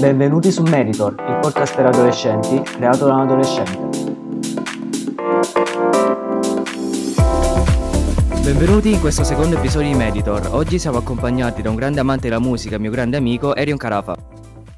Benvenuti su Meritor, il podcast per adolescenti creato da un adolescente. Benvenuti in questo secondo episodio di Meditor. Oggi siamo accompagnati da un grande amante della musica, mio grande amico Erion Carafa.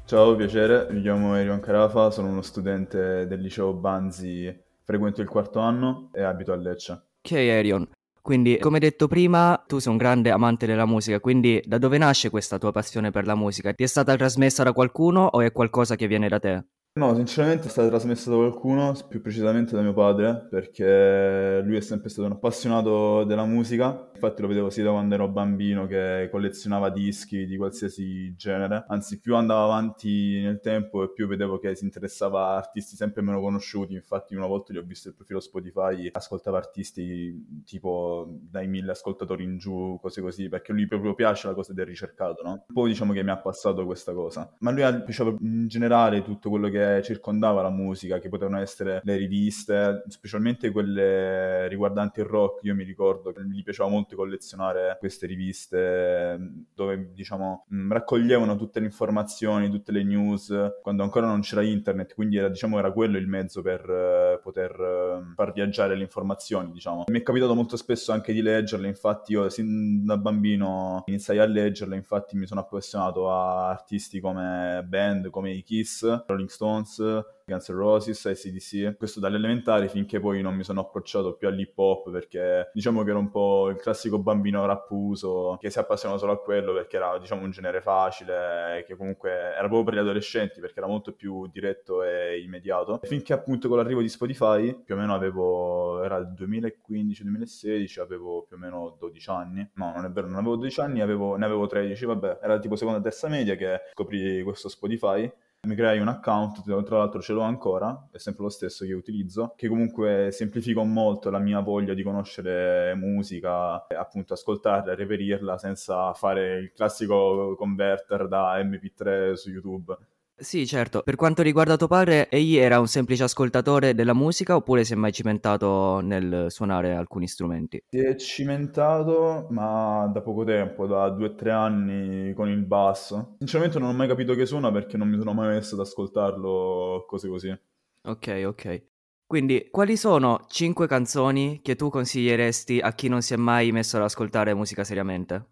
Ciao, piacere, mi chiamo Erion Carafa, sono uno studente del liceo Banzi, frequento il quarto anno e abito a Lecce. Ok, Erion. Quindi, come detto prima, tu sei un grande amante della musica, quindi da dove nasce questa tua passione per la musica? Ti è stata trasmessa da qualcuno o è qualcosa che viene da te? No, sinceramente è stata trasmessa da qualcuno, più precisamente da mio padre, perché lui è sempre stato un appassionato della musica. Infatti lo vedevo sia da quando ero bambino che collezionava dischi di qualsiasi genere. Anzi, più andava avanti nel tempo e più vedevo che si interessava a artisti sempre meno conosciuti. Infatti una volta gli ho visto il profilo Spotify, ascoltava artisti tipo dai mille ascoltatori in giù, cose così, perché lui proprio piace la cosa del ricercato, no? Poi diciamo che mi ha passato questa cosa. Ma lui piaceva in generale tutto quello che circondava la musica, che potevano essere le riviste, specialmente quelle riguardanti il rock. Io mi ricordo che gli piaceva molto collezionare queste riviste dove, diciamo, raccoglievano tutte le informazioni, tutte le news, quando ancora non c'era internet, quindi era, diciamo, era quello il mezzo per uh, poter uh, far viaggiare le informazioni, diciamo. Mi è capitato molto spesso anche di leggerle, infatti io sin da bambino iniziai a leggerle, infatti mi sono appassionato a artisti come band, come i Kiss, Rolling Stones, Stones, Guns N' Roses, ACDC, questo dalle elementari finché poi non mi sono approcciato più all'hip hop perché diciamo che ero un po' il classico bambino rappuso che si appassionava solo a quello perché era diciamo un genere facile, che comunque era proprio per gli adolescenti perché era molto più diretto e immediato. Finché appunto con l'arrivo di Spotify, più o meno avevo, era il 2015-2016, avevo più o meno 12 anni, no non è vero, non avevo 12 anni, avevo, ne avevo 13, vabbè, era tipo seconda terza media che scoprì questo Spotify mi creai un account, tra l'altro ce l'ho ancora, è sempre lo stesso che utilizzo, che comunque semplifica molto la mia voglia di conoscere musica, appunto ascoltarla, reperirla senza fare il classico converter da MP3 su YouTube. Sì, certo. Per quanto riguarda tuo padre, egli era un semplice ascoltatore della musica oppure si è mai cimentato nel suonare alcuni strumenti? Si è cimentato, ma da poco tempo, da due o tre anni con il basso. Sinceramente non ho mai capito che suona perché non mi sono mai messo ad ascoltarlo, cose così. Ok, ok. Quindi, quali sono cinque canzoni che tu consiglieresti a chi non si è mai messo ad ascoltare musica seriamente?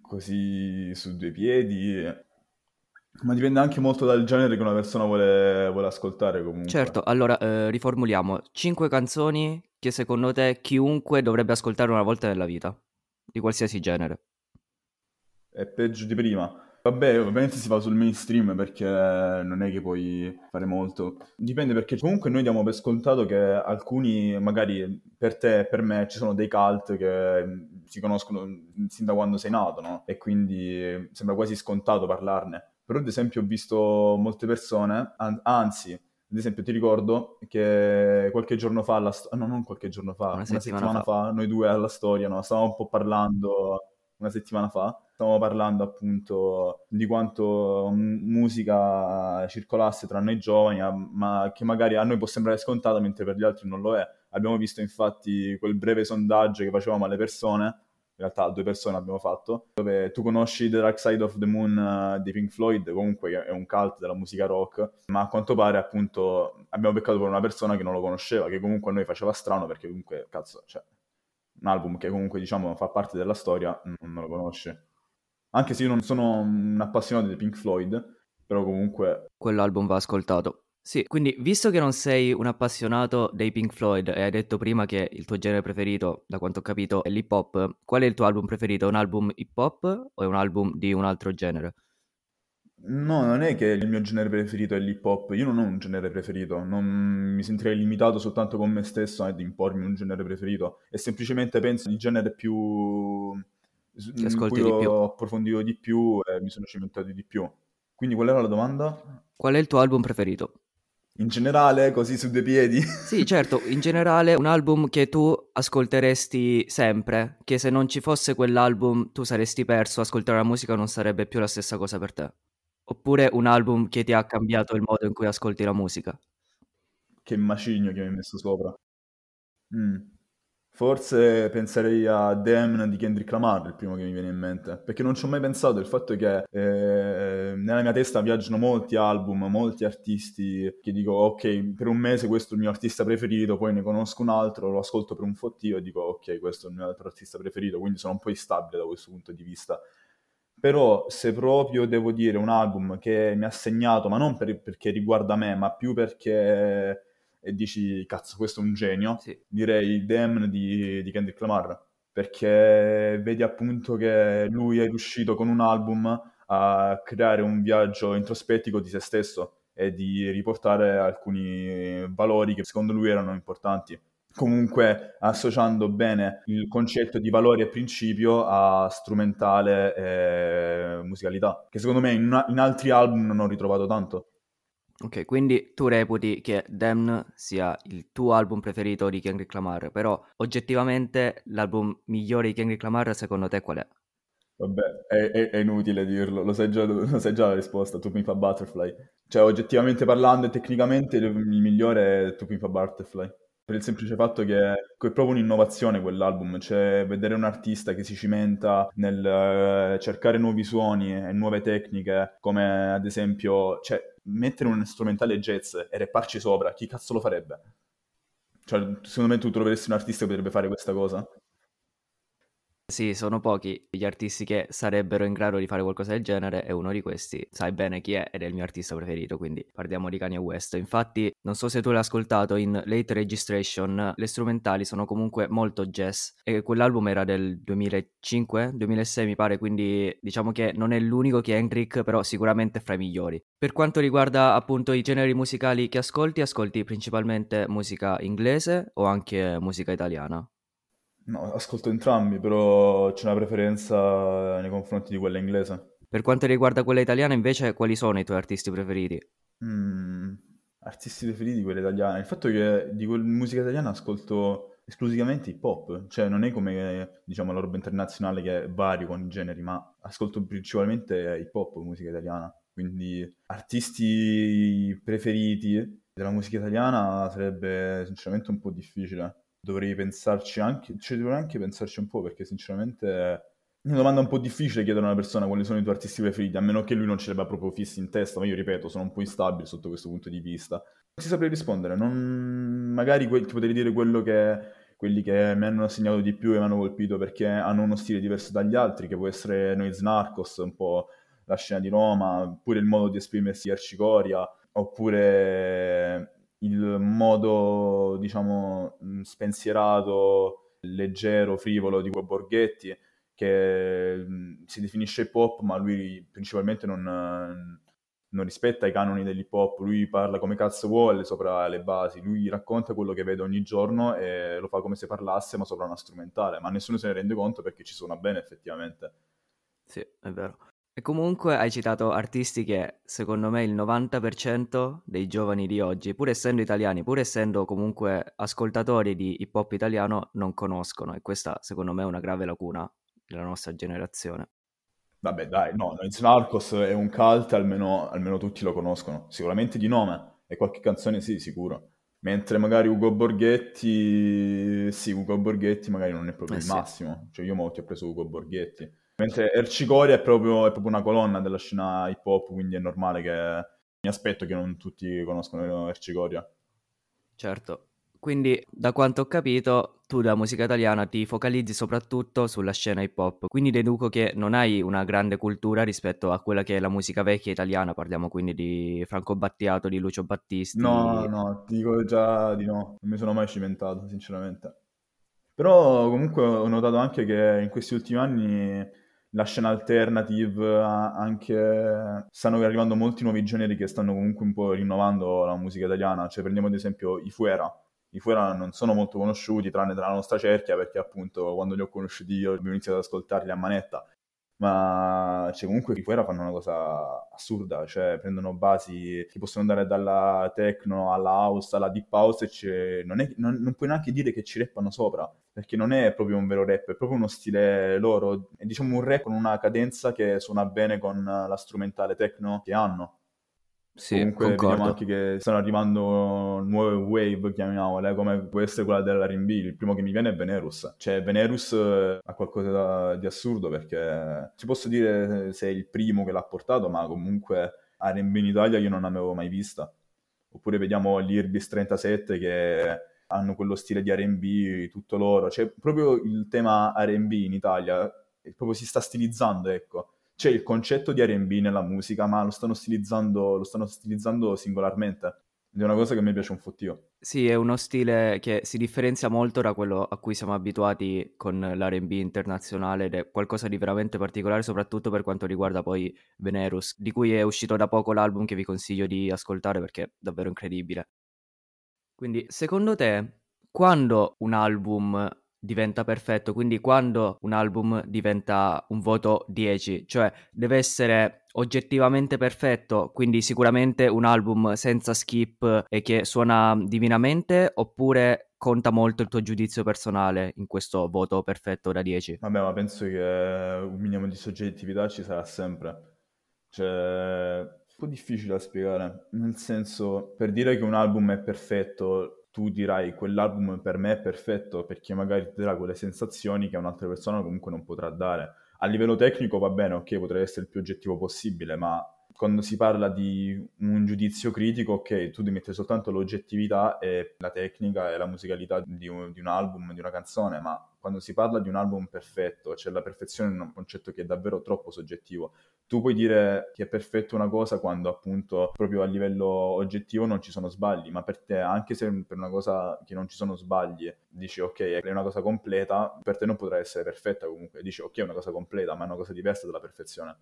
Così su due piedi, ma dipende anche molto dal genere che una persona vuole, vuole ascoltare comunque. Certo, allora eh, riformuliamo. Cinque canzoni che secondo te chiunque dovrebbe ascoltare una volta nella vita, di qualsiasi genere. È peggio di prima. Vabbè, ovviamente si va sul mainstream perché non è che puoi fare molto. Dipende perché comunque noi diamo per scontato che alcuni, magari per te e per me, ci sono dei cult che si conoscono sin da quando sei nato, no? E quindi sembra quasi scontato parlarne. Però ad esempio ho visto molte persone, an- anzi, ad esempio ti ricordo che qualche giorno fa, alla sto- no non qualche giorno fa, una, una settimana, settimana fa. fa. noi due alla storia, no? stavamo un po' parlando una settimana fa, stavamo parlando appunto di quanto musica circolasse tra noi giovani, ma che magari a noi può sembrare scontata mentre per gli altri non lo è. Abbiamo visto infatti quel breve sondaggio che facevamo alle persone in realtà due persone abbiamo fatto, dove tu conosci The Dark Side of the Moon uh, di Pink Floyd, comunque è un cult della musica rock, ma a quanto pare appunto abbiamo beccato per una persona che non lo conosceva, che comunque a noi faceva strano perché comunque, cazzo, cioè, un album che comunque diciamo fa parte della storia, non lo conosce. Anche se io non sono un appassionato di Pink Floyd, però comunque... Quell'album va ascoltato. Sì, quindi visto che non sei un appassionato dei Pink Floyd e hai detto prima che il tuo genere preferito, da quanto ho capito, è l'hip hop, qual è il tuo album preferito? Un album hip hop o è un album di un altro genere? No, non è che il mio genere preferito è l'hip hop, io non ho un genere preferito, non mi sentirei limitato soltanto con me stesso ad impormi un genere preferito, è semplicemente penso il genere più... che ascolti di più. ho approfondito di più e mi sono cimentato di più. Quindi qual era la domanda? Qual è il tuo album preferito? In generale, così su due piedi? Sì, certo, in generale un album che tu ascolteresti sempre, che se non ci fosse quell'album tu saresti perso, ascoltare la musica non sarebbe più la stessa cosa per te. Oppure un album che ti ha cambiato il modo in cui ascolti la musica. Che macigno che mi hai messo sopra. Mm. Forse penserei a Damn di Kendrick Lamar, il primo che mi viene in mente, perché non ci ho mai pensato il fatto che eh, nella mia testa viaggiano molti album, molti artisti che dico ok, per un mese questo è il mio artista preferito, poi ne conosco un altro, lo ascolto per un fottio e dico ok, questo è il mio altro artista preferito, quindi sono un po' instabile da questo punto di vista. Però se proprio devo dire un album che mi ha segnato, ma non per, perché riguarda me, ma più perché e dici cazzo questo è un genio, sì. direi Damn di, di Kendrick Lamar, perché vedi appunto che lui è riuscito con un album a creare un viaggio introspettico di se stesso e di riportare alcuni valori che secondo lui erano importanti. Comunque associando bene il concetto di valori e principio a strumentale e musicalità, che secondo me in, in altri album non ho ritrovato tanto. Ok, quindi tu reputi che Damn sia il tuo album preferito di Kendrick Lamar, però oggettivamente l'album migliore di Kendrick Lamar secondo te qual è? Vabbè, è, è, è inutile dirlo, lo sai, già, lo sai già la risposta, Tu Mi Fa Butterfly. Cioè, oggettivamente parlando e tecnicamente il, migliore è Tu Mi Fa Butterfly per il semplice fatto che è proprio un'innovazione quell'album, cioè vedere un artista che si cimenta nel uh, cercare nuovi suoni e nuove tecniche, come ad esempio, cioè, mettere un strumentale jazz e repparci sopra, chi cazzo lo farebbe? Cioè, secondo me tu troveresti un artista che potrebbe fare questa cosa? Sì, sono pochi gli artisti che sarebbero in grado di fare qualcosa del genere e uno di questi sai bene chi è ed è il mio artista preferito, quindi parliamo di Kanye West. Infatti, non so se tu l'hai ascoltato in Late Registration, le strumentali sono comunque molto jazz e quell'album era del 2005-2006 mi pare, quindi diciamo che non è l'unico che Kendrick, però sicuramente è fra i migliori. Per quanto riguarda appunto i generi musicali che ascolti, ascolti principalmente musica inglese o anche musica italiana? No, ascolto entrambi, però c'è una preferenza nei confronti di quella inglese. Per quanto riguarda quella italiana, invece, quali sono i tuoi artisti preferiti? Mm, artisti preferiti quella italiana. Il fatto è che di musica italiana ascolto esclusivamente hip hop, cioè non è come diciamo la roba internazionale che è vario con i generi, ma ascolto principalmente hip hop, musica italiana. Quindi artisti preferiti della musica italiana sarebbe sinceramente un po' difficile dovrei pensarci anche, cioè dovrei anche pensarci un po' perché sinceramente è una domanda un po' difficile chiedere a una persona quali sono i tuoi artisti preferiti, a meno che lui non ce li abbia proprio fissi in testa, ma io ripeto, sono un po' instabile sotto questo punto di vista. Non si saprei rispondere, non... magari que- ti potrei dire quello che quelli che mi hanno segnato di più e mi hanno colpito perché hanno uno stile diverso dagli altri, che può essere Noiz Narcos, un po' la scena di Roma, oppure il modo di esprimersi Arcicoria, oppure il modo, diciamo, spensierato, leggero, frivolo di Guo Borghetti, che si definisce hip hop, ma lui principalmente non, non rispetta i canoni dell'hip hop, lui parla come cazzo vuole sopra le basi, lui racconta quello che vede ogni giorno e lo fa come se parlasse, ma sopra una strumentale, ma nessuno se ne rende conto perché ci suona bene effettivamente. Sì, è vero. E comunque hai citato artisti che secondo me il 90% dei giovani di oggi, pur essendo italiani, pur essendo comunque ascoltatori di hip hop italiano, non conoscono e questa secondo me è una grave lacuna della nostra generazione. Vabbè dai, no, Noiz Narcos è un cult, almeno, almeno tutti lo conoscono, sicuramente di nome e qualche canzone sì, sicuro. Mentre magari Ugo Borghetti, sì, Ugo Borghetti magari non è proprio eh il sì. massimo, cioè io molti ho preso Ugo Borghetti Mentre Ercicoria è proprio, è proprio una colonna della scena hip hop, quindi è normale che mi aspetto che non tutti conoscono Ercicoria. Certo, quindi da quanto ho capito tu della musica italiana ti focalizzi soprattutto sulla scena hip hop, quindi deduco che non hai una grande cultura rispetto a quella che è la musica vecchia italiana, parliamo quindi di Franco Battiato, di Lucio Battisti. No, no, ti dico già di no, non mi sono mai cimentato sinceramente. Però comunque ho notato anche che in questi ultimi anni la scena alternative, anche stanno arrivando molti nuovi generi che stanno comunque un po' rinnovando la musica italiana, cioè prendiamo ad esempio i Fuera, i Fuera non sono molto conosciuti tranne tra nostra cerchia perché appunto quando li ho conosciuti io ho iniziato ad ascoltarli a manetta ma cioè, comunque i Fuera fanno una cosa assurda, cioè prendono basi che possono andare dalla techno alla house, alla deep house e non, è, non, non, puoi neanche dire che ci rappano sopra, perché non è proprio un vero rap, è proprio uno stile loro, è diciamo un rap con una cadenza che suona bene con la strumentale techno che hanno. Sì, Comunque concordo. vediamo anche che stanno arrivando nuove wave, chiamiamole, come può essere quella dell'R&B. Il primo che mi viene è Venerus. Cioè, Venerus eh, ha qualcosa di assurdo perché ti posso dire se è il primo che l'ha portato, ma comunque R&B in Italia io non l'avevo mai vista. Oppure vediamo gli Irbis 37 che hanno quello stile di R&B tutto loro. Cioè, proprio il tema R&B in Italia eh, proprio si sta stilizzando, ecco c'è il concetto di R&B nella musica, ma lo stanno stilizzando, lo stanno stilizzando singolarmente. Ed è una cosa che mi piace un fottio. Sì, è uno stile che si differenzia molto da quello a cui siamo abituati con l'R&B internazionale ed è qualcosa di veramente particolare, soprattutto per quanto riguarda poi Venerus, di cui è uscito da poco l'album che vi consiglio di ascoltare perché è davvero incredibile. Quindi, secondo te, quando un album diventa perfetto, quindi quando un album diventa un voto 10, cioè deve essere oggettivamente perfetto, quindi sicuramente un album senza skip e che suona divinamente, oppure conta molto il tuo giudizio personale in questo voto perfetto da 10? Vabbè, ma penso che un minimo di soggettività ci sarà sempre. Cioè, un po' difficile da spiegare. Nel senso, per dire che un album è perfetto, tu dirai quell'album per me è perfetto perché magari ti darà quelle sensazioni che un'altra persona comunque non potrà dare. A livello tecnico va bene, ok, potrei essere il più oggettivo possibile, ma quando si parla di un giudizio critico, ok, tu devi mettere soltanto l'oggettività e la tecnica e la musicalità di un, di un album, di una canzone, ma quando si parla di un album perfetto, cioè la perfezione è un concetto che è davvero troppo soggettivo. Tu puoi dire che è perfetto una cosa quando appunto proprio a livello oggettivo non ci sono sbagli, ma per te anche se per una cosa che non ci sono sbagli dici ok è una cosa completa, per te non potrà essere perfetta comunque, dici ok è una cosa completa ma è una cosa diversa dalla perfezione.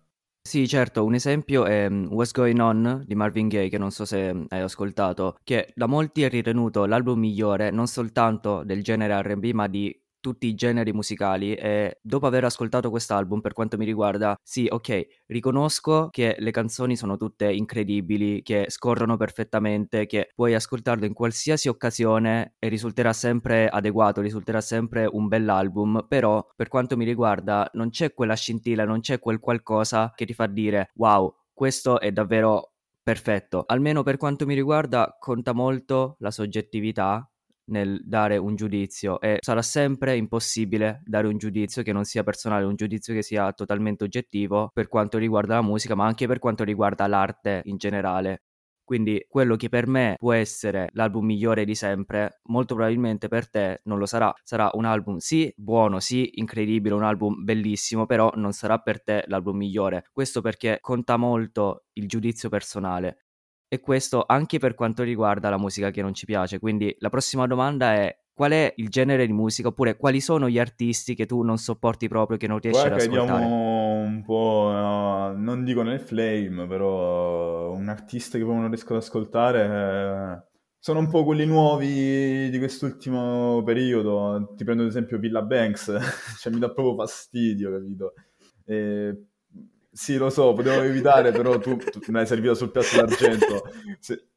Sì, certo, un esempio è um, What's Going On di Marvin Gaye, che non so se hai ascoltato, che da molti è ritenuto l'album migliore non soltanto del genere RB, ma di tutti i generi musicali e dopo aver ascoltato quest'album per quanto mi riguarda sì ok riconosco che le canzoni sono tutte incredibili che scorrono perfettamente che puoi ascoltarlo in qualsiasi occasione e risulterà sempre adeguato risulterà sempre un bell'album però per quanto mi riguarda non c'è quella scintilla non c'è quel qualcosa che ti fa dire wow questo è davvero perfetto almeno per quanto mi riguarda conta molto la soggettività nel dare un giudizio e sarà sempre impossibile dare un giudizio che non sia personale, un giudizio che sia totalmente oggettivo per quanto riguarda la musica, ma anche per quanto riguarda l'arte in generale. Quindi quello che per me può essere l'album migliore di sempre, molto probabilmente per te non lo sarà. Sarà un album sì buono, sì incredibile, un album bellissimo, però non sarà per te l'album migliore. Questo perché conta molto il giudizio personale e questo anche per quanto riguarda la musica che non ci piace. Quindi la prossima domanda è qual è il genere di musica oppure quali sono gli artisti che tu non sopporti proprio, che non riesci Guarda ad ascoltare? andiamo un po', no, non dico nel flame, però un artista che proprio non riesco ad ascoltare eh, sono un po' quelli nuovi di quest'ultimo periodo. Ti prendo ad esempio Villa Banks, cioè mi dà proprio fastidio, capito? E sì, lo so, potevo evitare, però tu, tu me l'hai servito sul piatto d'argento. Se...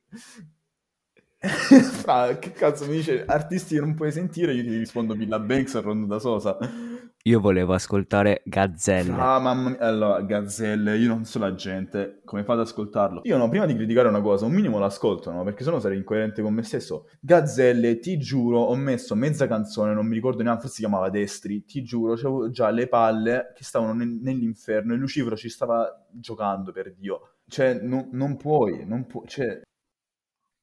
Fra, che cazzo mi dice artisti che non puoi sentire? Io ti rispondo Villa Banks e Rondo da Sosa. Io volevo ascoltare Gazzelle. Ah, mamma mia. Allora, Gazzelle, io non so la gente, come fate ad ascoltarlo? Io no, prima di criticare una cosa, un minimo l'ascolto, no? Perché sennò sarei incoerente con me stesso. Gazzelle, ti giuro, ho messo mezza canzone, non mi ricordo neanche, forse si chiamava Destri, ti giuro, c'avevo già le palle che stavano ne- nell'inferno e Lucifero ci stava giocando, per Dio. Cioè, no- non puoi, non puoi, cioè...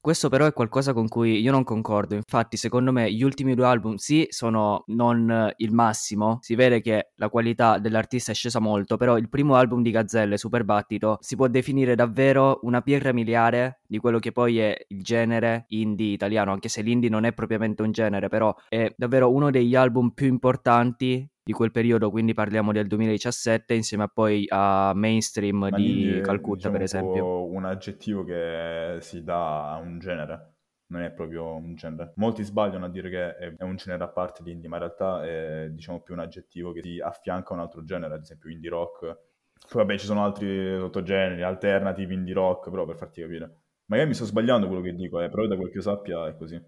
Questo però è qualcosa con cui io non concordo, infatti secondo me gli ultimi due album sì sono non il massimo, si vede che la qualità dell'artista è scesa molto, però il primo album di Gazzelle, Super Battito, si può definire davvero una pietra miliare di quello che poi è il genere indie italiano, anche se l'indie non è propriamente un genere, però è davvero uno degli album più importanti di quel periodo, quindi parliamo del 2017 insieme a poi a Mainstream Ma di è, Calcutta diciamo, per esempio. un aggettivo che si dà a un genere, non è proprio un genere. Molti sbagliano a dire che è, un genere a parte l'indie, ma in realtà è diciamo più un aggettivo che si affianca a un altro genere, ad esempio indie rock. Poi vabbè ci sono altri sottogeneri, alternative, indie rock, però per farti capire. Magari mi sto sbagliando quello che dico, eh, però da quel che io sappia è così.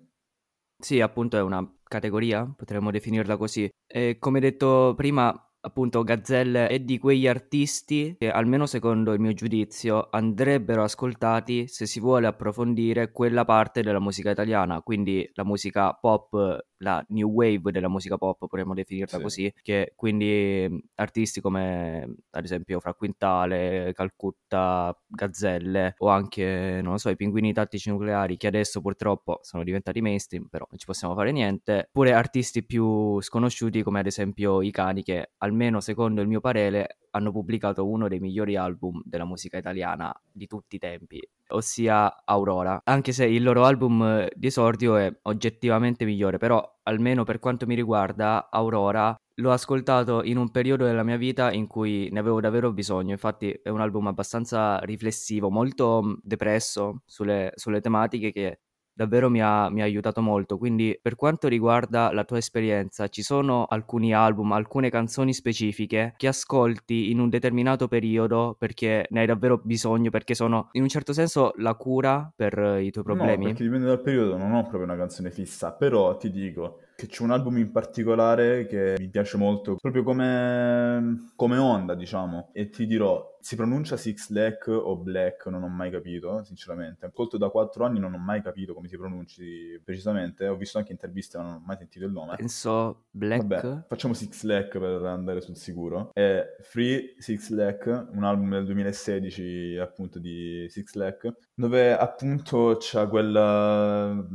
Sì, appunto è una categoria, potremmo definirla così. E come detto prima, appunto Gazzelle è di quegli artisti che almeno secondo il mio giudizio andrebbero ascoltati se si vuole approfondire quella parte della musica italiana, quindi la musica pop, la new wave della musica pop, potremmo definirla Sì. così, che quindi artisti come ad esempio Fra Quintale, Calcutta, Gazzelle o anche, non lo so, i Pinguini Tattici Nucleari che adesso purtroppo sono diventati mainstream, però non ci possiamo fare niente, pure artisti più sconosciuti come ad esempio i Cani che almeno secondo il mio parere hanno pubblicato uno dei migliori album della musica italiana di tutti i tempi, ossia Aurora. Anche se il loro album di esordio è oggettivamente migliore, però almeno per quanto mi riguarda Aurora l'ho ascoltato in un periodo della mia vita in cui ne avevo davvero bisogno. Infatti è un album abbastanza riflessivo, molto depresso sulle, sulle tematiche che davvero mi ha, mi ha aiutato molto. Quindi, per quanto riguarda la tua esperienza, ci sono alcuni album, alcune canzoni specifiche che ascolti in un determinato periodo perché ne hai davvero bisogno, perché sono in un certo senso la cura per i tuoi problemi? No, perché dipende dal periodo, non ho proprio una canzone fissa, però ti dico che c'è un album in particolare che mi piace molto, proprio come, come onda, diciamo, e ti dirò, si pronuncia Six Black o Black, non ho mai capito, sinceramente. Ascolto da quattro anni, non ho mai capito come si pronunci precisamente, ho visto anche interviste, ma non ho mai sentito il nome. Penso Black. Vabbè, facciamo Six Lack per andare sul sicuro. È Free Six Lack, un album del 2016 appunto di Six Lack, dove appunto c'è quella...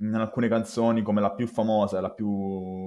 In alcune canzoni, come la più famosa, la più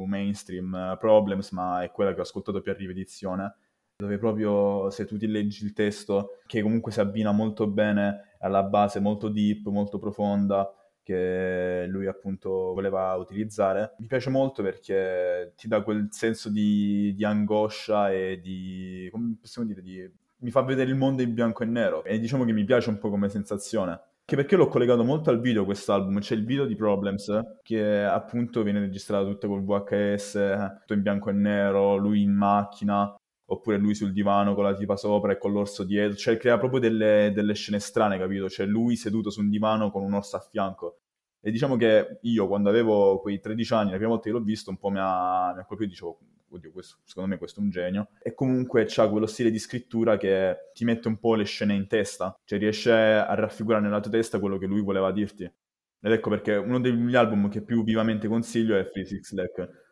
mainstream, Problems, ma è quella che ho ascoltato più a ripetizione, dove proprio se tu ti leggi il testo, che comunque si abbina molto bene alla base, molto deep, molto profonda, che lui appunto voleva utilizzare. Mi piace molto perché ti dà quel senso di, di angoscia e di, come possiamo dire, di, mi fa vedere il mondo in bianco e nero e diciamo che mi piace un po' come sensazione. Anche perché l'ho collegato molto al video quest'album, c'è il video di Problems che appunto viene registrato tutto col VHS, tutto in bianco e nero, lui in macchina, oppure lui sul divano con la tipa sopra e con l'orso dietro, cioè crea proprio delle, delle scene strane, capito? Cioè lui seduto su un divano con un orso a fianco. E diciamo che io quando avevo quei 13 anni, la prima volta che l'ho visto, un po' mi ha, mi ha colpito dicevo, oddio, questo, secondo me questo è un genio. E comunque c'ha quello stile di scrittura che ti mette un po' le scene in testa, cioè riesce a raffigurare nella tua testa quello che lui voleva dirti. Ed ecco perché uno degli album che più vivamente consiglio è Free Six Lack.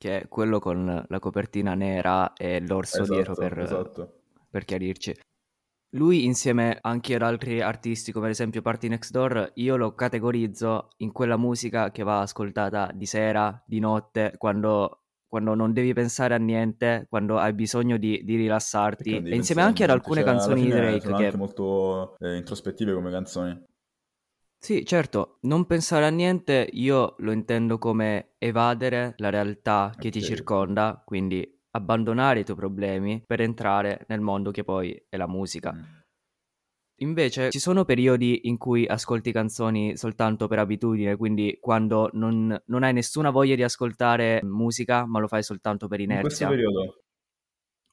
Che è quello con la copertina nera e l'orso dietro Esatto, per, esatto. per chiarirci. Lui insieme anche ad altri artisti come ad esempio Party Next Door, io lo categorizzo in quella musica che va ascoltata di sera, di notte, quando, quando non devi pensare a niente, quando hai bisogno di, di rilassarti. E insieme anche ad alcune cioè, canzoni di Drake sono che... anche molto eh, introspettive come canzoni. Sì, certo, non pensare a niente io lo intendo come evadere la realtà che ti Ok. circonda, quindi abbandonare i tuoi problemi per entrare nel mondo che poi è la musica. Mm. Invece ci sono periodi in cui ascolti canzoni soltanto per abitudine, quindi quando non, non hai nessuna voglia di ascoltare musica, ma lo fai soltanto per In questo inerzia. periodo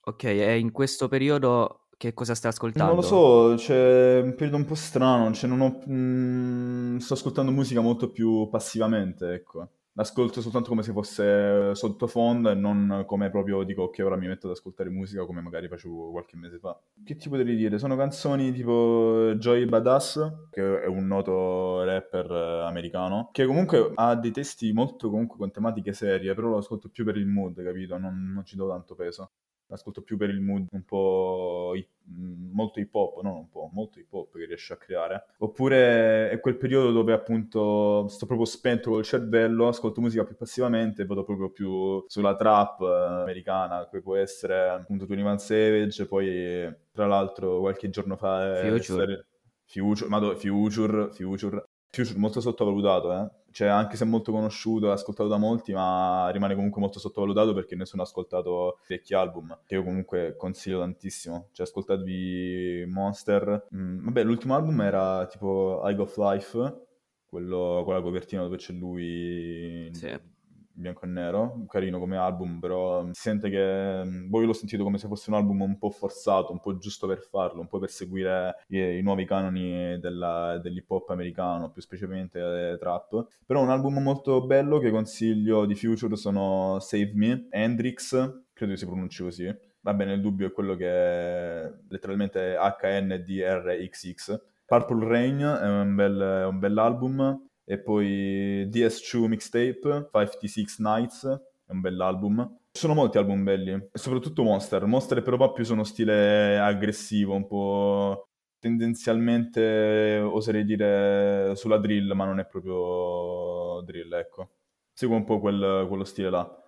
Ok, e in questo periodo che cosa stai ascoltando? Non lo so, c'è un periodo un po' strano, cioè non ho, mm, sto ascoltando musica molto più passivamente, ecco. L'ascolto soltanto come se fosse sottofondo e non come proprio dico ok, ora mi metto ad ascoltare musica come magari facevo qualche mese fa. Che ti potrei dire? Sono canzoni tipo Joy Badass, che è un noto rapper eh, americano, che comunque ha dei testi molto comunque con tematiche serie, però lo ascolto più per il mood, capito? Non, non ci do tanto peso. L'ascolto più per il mood un po' hip- mh, molto hip hop, non un po', molto hip hop che riesce a creare. Oppure è quel periodo dove appunto sto proprio spento col cervello, ascolto musica più passivamente e vado proprio più sulla trap eh, americana, che può essere appunto 21 Savage, poi tra l'altro qualche giorno fa è Future. Future, ma Future, Future, Future molto sottovalutato, eh? Cioè, anche se è molto conosciuto e ascoltato da molti, ma rimane comunque molto sottovalutato perché nessuno ha ascoltato vecchi album, che io comunque consiglio tantissimo. Cioè, ascoltatevi Monster. Mm, vabbè, l'ultimo album era tipo Eye of Life, quello con la copertina dove c'è lui Sì. Bianco e nero, carino come album, però si sente che mm, voi l'ho sentito come se fosse un album un po' forzato, un po' giusto per farlo, un po' per seguire i, i nuovi canoni della, dell'hip hop americano, più specificamente eh, trap. Però un album molto bello che consiglio di Future sono Save Me, Hendrix, credo si pronunci così. Va bene, il dubbio è quello che è letteralmente HNDRXX. Purple Rain è un bel, un bell'album e poi DS2 Mixtape, 56 Nights, è un bell'album. Ci sono molti album belli, soprattutto Monster. Monster però più sono stile aggressivo, un po' tendenzialmente oserei dire sulla drill, ma non è proprio drill, ecco. Segue un po' quel, quello stile là.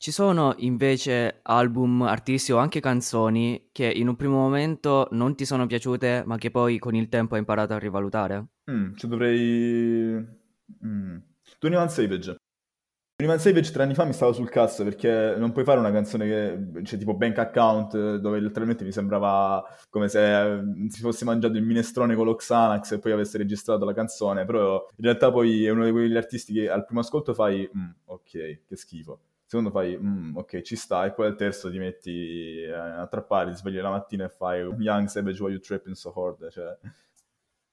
Ci sono invece album, artisti o anche canzoni che in un primo momento non ti sono piaciute, ma che poi con il tempo hai imparato a rivalutare? Mm, ci dovrei... Mm. 21 Savage. 21 Savage tre anni fa mi stava sul cazzo perché non puoi fare una canzone che c'è tipo Bank Account dove letteralmente mi sembrava come se si fosse mangiato il minestrone con l'Oxanax e poi avesse registrato la canzone, però in realtà poi è uno di quegli artisti che al primo ascolto fai mm, ok, che schifo secondo fai, mm, ok, ci sta, e poi al terzo ti metti a trappare, ti svegli la mattina e fai Young Savage Why You Tripping So Hard, cioè...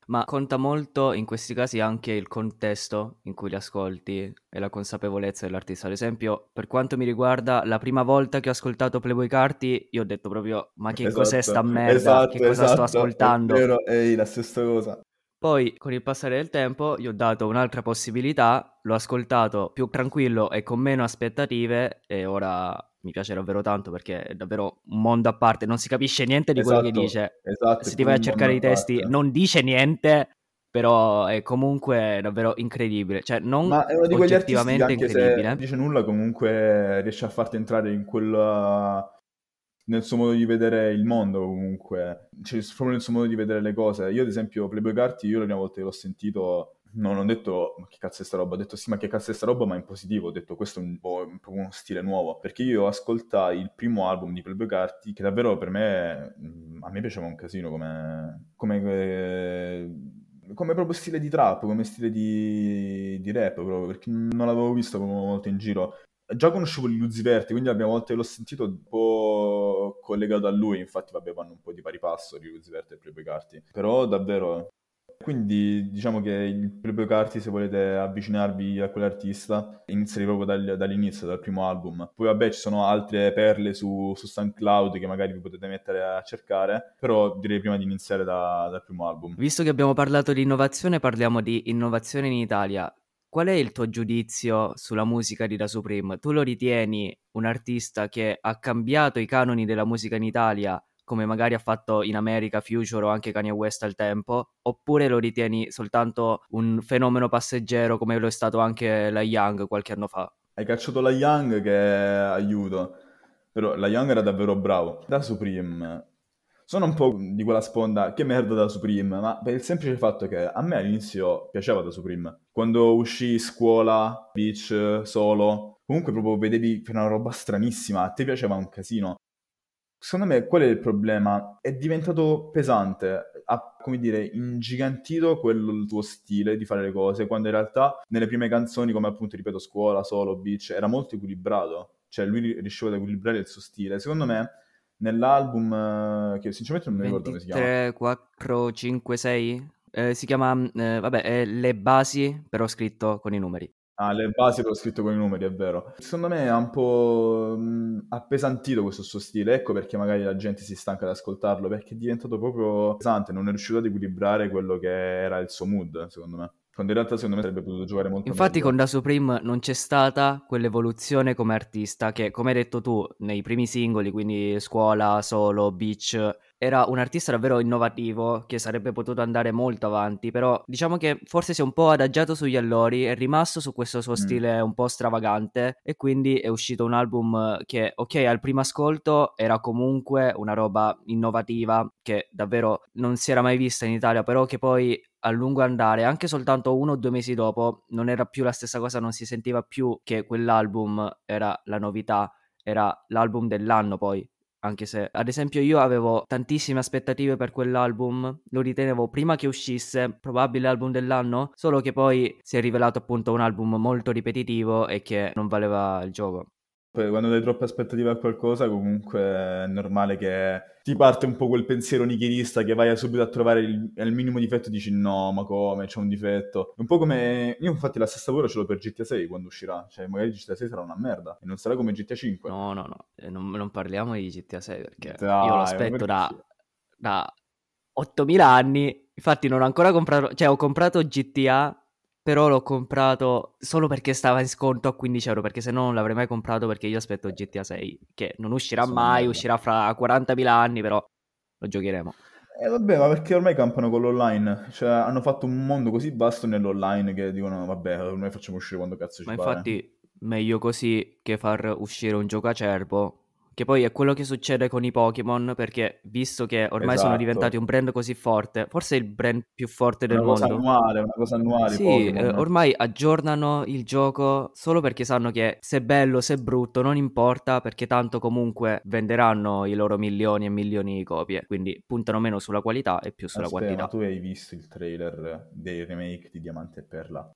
Ma conta molto in questi casi anche il contesto in cui li ascolti e la consapevolezza dell'artista. Ad esempio, per quanto mi riguarda, la prima volta che ho ascoltato Playboy Carti, io ho detto proprio: Ma che esatto, cos'è sta merda? Esatto, che cosa esatto, sto ascoltando? È vero, ehi, la stessa cosa. Poi, con il passare del tempo, gli ho dato un'altra possibilità, l'ho ascoltato più tranquillo e con meno aspettative e ora mi piace davvero tanto perché è davvero un mondo a parte, non si capisce niente di esatto, quello che esatto, dice. Esatto, Se ti vai a cercare i testi non dice niente, però è comunque davvero incredibile. Cioè, non Ma è uno di quegli oggettivamente incredibile. Se non dice nulla, comunque riesce a farti entrare in quella nel suo modo di vedere il mondo comunque, cioè, proprio nel suo modo di vedere le cose. Io ad esempio Playboy Carti, io la prima volta che l'ho sentito non ho detto ma che cazzo è sta roba, ho detto sì ma che cazzo è sta roba? Ma in positivo, ho detto questo è un po' proprio uno stile nuovo, perché io ascoltai il primo album di Playboy Carti che davvero per me, a me piaceva un casino come, come, come proprio stile di trap, come stile di, di rap proprio, perché non l'avevo visto molto in giro già conoscevo gli Luzzi Verti, quindi la prima volta che l'ho sentito un po' collegato a lui, infatti vabbè vanno un po' di pari passo di Luzzi Verti e Playboy Carti, però davvero... Quindi diciamo che il Playboy Carti, se volete avvicinarvi a quell'artista, inizierei proprio dal, dall'inizio, dal primo album. Poi vabbè ci sono altre perle su, su SoundCloud che magari vi potete mettere a cercare, però direi prima di iniziare da, dal primo album. Visto che abbiamo parlato di innovazione, parliamo di innovazione in Italia. Qual è il tuo giudizio sulla musica di Da Supreme? Tu lo ritieni un artista che ha cambiato i canoni della musica in Italia, come magari ha fatto in America Future o anche Kanye West al tempo, oppure lo ritieni soltanto un fenomeno passeggero come lo è stato anche la Young qualche anno fa? Hai cacciato la Young che aiuto, però la Young era davvero bravo. Da Supreme sono un po' di quella sponda, che merda da Supreme, ma per il semplice fatto che a me all'inizio piaceva da Supreme. Quando uscì scuola, beach, solo, comunque proprio vedevi che era una roba stranissima, a te piaceva un casino. Secondo me qual è il problema? È diventato pesante, ha, come dire, ingigantito quello il tuo stile di fare le cose, quando in realtà nelle prime canzoni, come appunto ripeto, scuola, solo, beach, era molto equilibrato. Cioè lui riusciva ad equilibrare il suo stile. Secondo me nell'album eh, che sinceramente non mi ricordo come si chiama. 3, 4, 5, 6? Eh, si chiama, eh, vabbè, è Le Basi, però scritto con i numeri. Ah, le basi però scritto con i numeri, è vero. Secondo me ha un po' mh, appesantito questo suo stile, ecco perché magari la gente si stanca di ascoltarlo, perché è diventato proprio pesante, non è riuscito ad equilibrare quello che era il suo mood, secondo me. Quando in realtà secondo me sarebbe potuto giocare molto Infatti meglio. con Da Supreme non c'è stata quell'evoluzione come artista che, come hai detto tu, nei primi singoli, quindi Scuola, Solo, Beach, era un artista davvero innovativo che sarebbe potuto andare molto avanti, però diciamo che forse si è un po' adagiato sugli allori, è rimasto su questo suo mm. stile un po' stravagante e quindi è uscito un album che, ok, al primo ascolto era comunque una roba innovativa che davvero non si era mai vista in Italia, però che poi a lungo andare, anche soltanto uno o due mesi dopo, non era più la stessa cosa, non si sentiva più che quell'album era la novità, era l'album dell'anno poi, anche se ad esempio io avevo tantissime aspettative per quell'album, lo ritenevo prima che uscisse, probabile album dell'anno, solo che poi si è rivelato appunto un album molto ripetitivo e che non valeva il gioco. Quando hai troppe aspettative a qualcosa, comunque è normale che ti parte un po' quel pensiero nichilista che vai subito a trovare il, il minimo difetto e dici no, ma come, c'è un difetto. Un po' come... Io infatti la stessa paura ce l'ho per GTA 6 quando uscirà, cioè magari GTA 6 sarà una merda e non sarà come GTA 5. No, no, no, eh, non, non parliamo di GTA 6 perché Dai, io lo aspetto da, da 8000 anni, infatti non ho ancora comprato, cioè ho comprato GTA però l'ho comprato solo perché stava in sconto a 15 euro, perché se no non l'avrei mai comprato perché io aspetto GTA 6, che non uscirà Sono mai, bella. uscirà fra 40.000 anni, però lo giocheremo. Eh vabbè, ma perché ormai campano con l'online, cioè hanno fatto un mondo così vasto nell'online che dicono vabbè, noi facciamo uscire quando cazzo ci ma. Ma infatti meglio così che far uscire un gioco acerbo che poi è quello che succede con i Pokémon, perché visto che ormai esatto. sono diventati un brand così forte, forse il brand più forte del una mondo. Una cosa annuale, una cosa annuale. Sì, eh, ormai aggiornano il gioco solo perché sanno che se è bello, se è brutto, non importa, perché tanto comunque venderanno i loro milioni e milioni di copie. Quindi puntano meno sulla qualità e più sulla Aspetta, quantità. Ma tu hai visto il trailer dei remake di Diamante e Perla?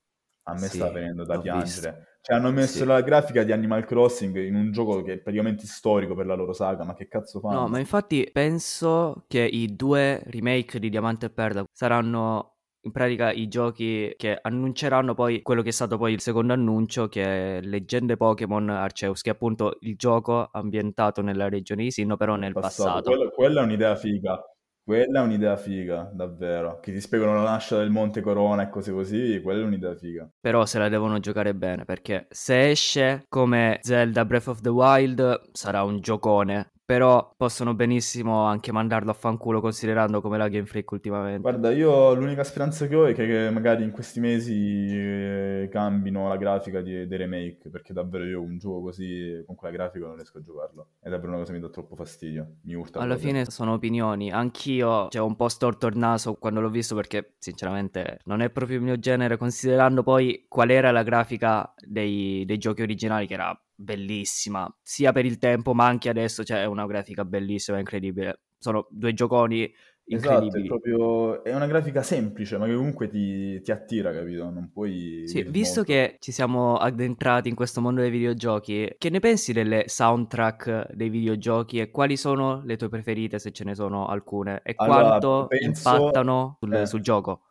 A me sì, sta venendo da piangere. Visto. Cioè, hanno messo sì. la grafica di Animal Crossing in un gioco che è praticamente storico per la loro saga, ma che cazzo fanno? No, ma infatti penso che i due remake di Diamante e Perla saranno in pratica i giochi che annunceranno poi quello che è stato poi il secondo annuncio che è Leggende Pokémon Arceus che è appunto il gioco ambientato nella regione di Sinnoh però nel passato, passato. Quella, quella, è un'idea figa quella è un'idea figa, davvero. Che ti spiegano la nascita del Monte Corona e cose così, quella è un'idea figa. Però se la devono giocare bene, perché se esce come Zelda Breath of the Wild sarà un giocone. Però possono benissimo anche mandarlo a fanculo considerando come la Game Freak ultimamente. Guarda, io l'unica speranza che ho è che magari in questi mesi eh, cambino la grafica di, dei remake, perché davvero io un gioco così con quella grafica non riesco a giocarlo. È davvero una cosa che mi dà troppo fastidio, mi urta. Alla proprio. fine sono opinioni, anch'io cioè, ho un po' storto il naso quando l'ho visto perché sinceramente non è proprio il mio genere, considerando poi qual era la grafica dei, dei giochi originali che era bellissima, sia per il tempo ma anche adesso cioè, una grafica bellissima, incredibile. Sono due gioconi incredibili. Esatto, è, proprio... è una grafica semplice ma che comunque ti, ti attira, capito? Non puoi... Sì, visto molto. che ci siamo addentrati in questo mondo dei videogiochi, che ne pensi delle soundtrack dei videogiochi e quali sono le tue preferite se ce ne sono alcune e allora, quanto penso... impattano sul, eh. sul gioco?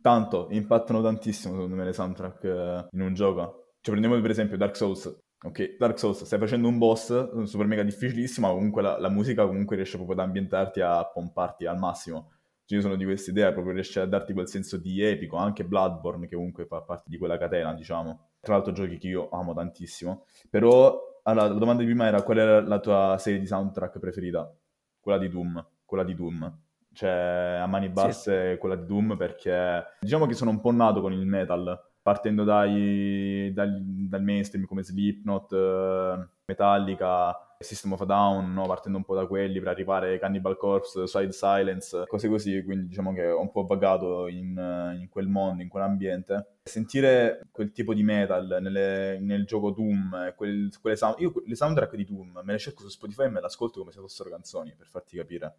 Tanto, impattano tantissimo secondo me le soundtrack in un gioco. Cioè prendiamo per esempio Dark Souls. Ok, Dark Souls, stai facendo un boss super mega difficilissimo, ma comunque la, la, musica comunque riesce proprio ad ambientarti, a pomparti al massimo. Ci sono di queste idee, proprio riesce a darti quel senso di epico, anche Bloodborne che comunque fa parte di quella catena, diciamo. Tra l'altro giochi che io amo tantissimo. Però, allora, la domanda di prima era qual era la tua serie di soundtrack preferita? Quella di Doom, quella di Doom. Cioè, a mani basse sì. quella di Doom perché diciamo che sono un po' nato con il metal partendo dai, dal, dal, mainstream come Slipknot, uh, Metallica, System of a Down, no? partendo un po' da quelli per arrivare ai Cannibal Corpse, Side Silence, cose così, quindi diciamo che ho un po' vagato in, in quel mondo, in quell'ambiente. Sentire quel tipo di metal nelle, nel gioco Doom, quel, quelle sound, io le soundtrack di Doom me le cerco su Spotify e me le ascolto come se fossero canzoni, per farti capire.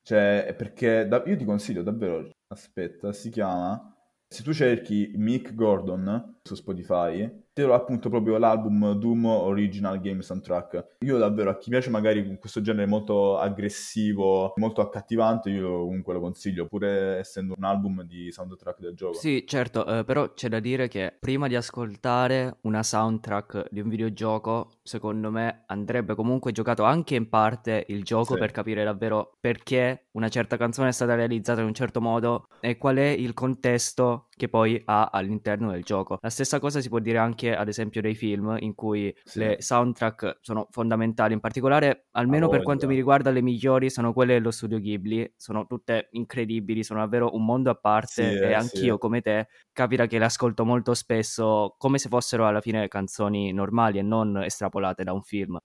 Cioè, perché da, io ti consiglio davvero, aspetta, si chiama se tu cerchi Mick Gordon su Spotify, te lo appunto proprio l'album Doom Original Game Soundtrack. Io davvero a chi piace magari questo genere molto aggressivo, molto accattivante, io comunque lo consiglio, pur essendo un album di soundtrack del gioco. Sì, certo, eh, però c'è da dire che prima di ascoltare una soundtrack di un videogioco, secondo me andrebbe comunque giocato anche in parte il gioco sì. per capire davvero perché una certa canzone è stata realizzata in un certo modo e qual è il contesto che poi ha all'interno del gioco. La stessa cosa si può dire anche ad esempio dei film in cui sì. le soundtrack sono fondamentali, in particolare almeno per quanto mi riguarda le migliori sono quelle dello studio Ghibli, sono tutte incredibili, sono davvero un mondo a parte sì, e eh, anch'io sì. come te capita che le ascolto molto spesso come se fossero alla fine canzoni normali e non estrapolate da un film.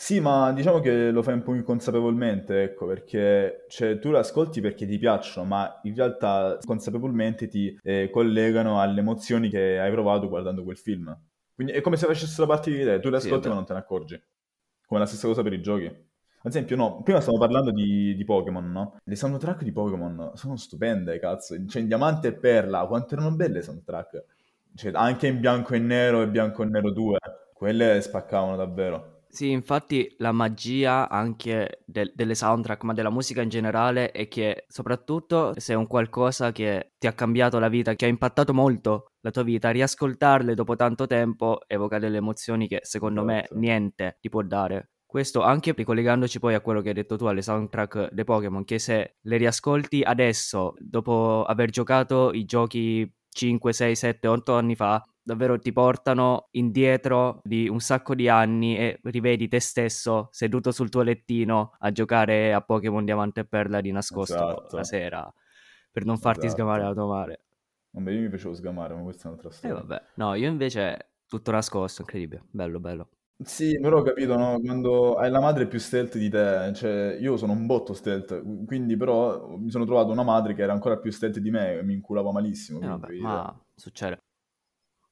Sì, ma diciamo che lo fai un po' inconsapevolmente, ecco, perché cioè, tu lo ascolti perché ti piacciono, ma in realtà consapevolmente ti eh, collegano alle emozioni che hai provato guardando quel film. Quindi è come se facessero parte di te, tu le ascolti sì, ma non te ne accorgi. Come la stessa cosa per i giochi. Ad esempio, no, prima stavamo parlando di, di Pokémon, no? Le soundtrack di Pokémon sono stupende, cazzo. Cioè, in Diamante e Perla, quanto erano belle le soundtrack. Cioè, anche in Bianco e Nero e Bianco e Nero 2, quelle spaccavano davvero. Sì, infatti la magia anche del- delle soundtrack, ma della musica in generale, è che soprattutto se è un qualcosa che ti ha cambiato la vita, che ha impattato molto la tua vita, riascoltarle dopo tanto tempo evoca delle emozioni che secondo me Esatto. niente ti può dare. Questo anche ricollegandoci poi a quello che hai detto tu, alle soundtrack dei Pokémon, che se le riascolti adesso, dopo aver giocato i giochi 5, 6, 7, 8 anni fa, davvero ti portano indietro di un sacco di anni e rivedi te stesso seduto sul tuo lettino a giocare a Pokémon Diamante e Perla di nascosto Esatto. la sera per non farti Esatto. sgamare la tua mare. Vabbè, io mi piacevo sgamare, ma questa è un'altra E storia. vabbè, no, io invece tutto nascosto, incredibile, bello, bello. Sì, però ho capito, no? Quando hai la madre più stealth di te, cioè io sono un botto stealth, quindi però mi sono trovato una madre che era ancora più stealth di me e mi inculava malissimo, E quindi vabbè, ma succede.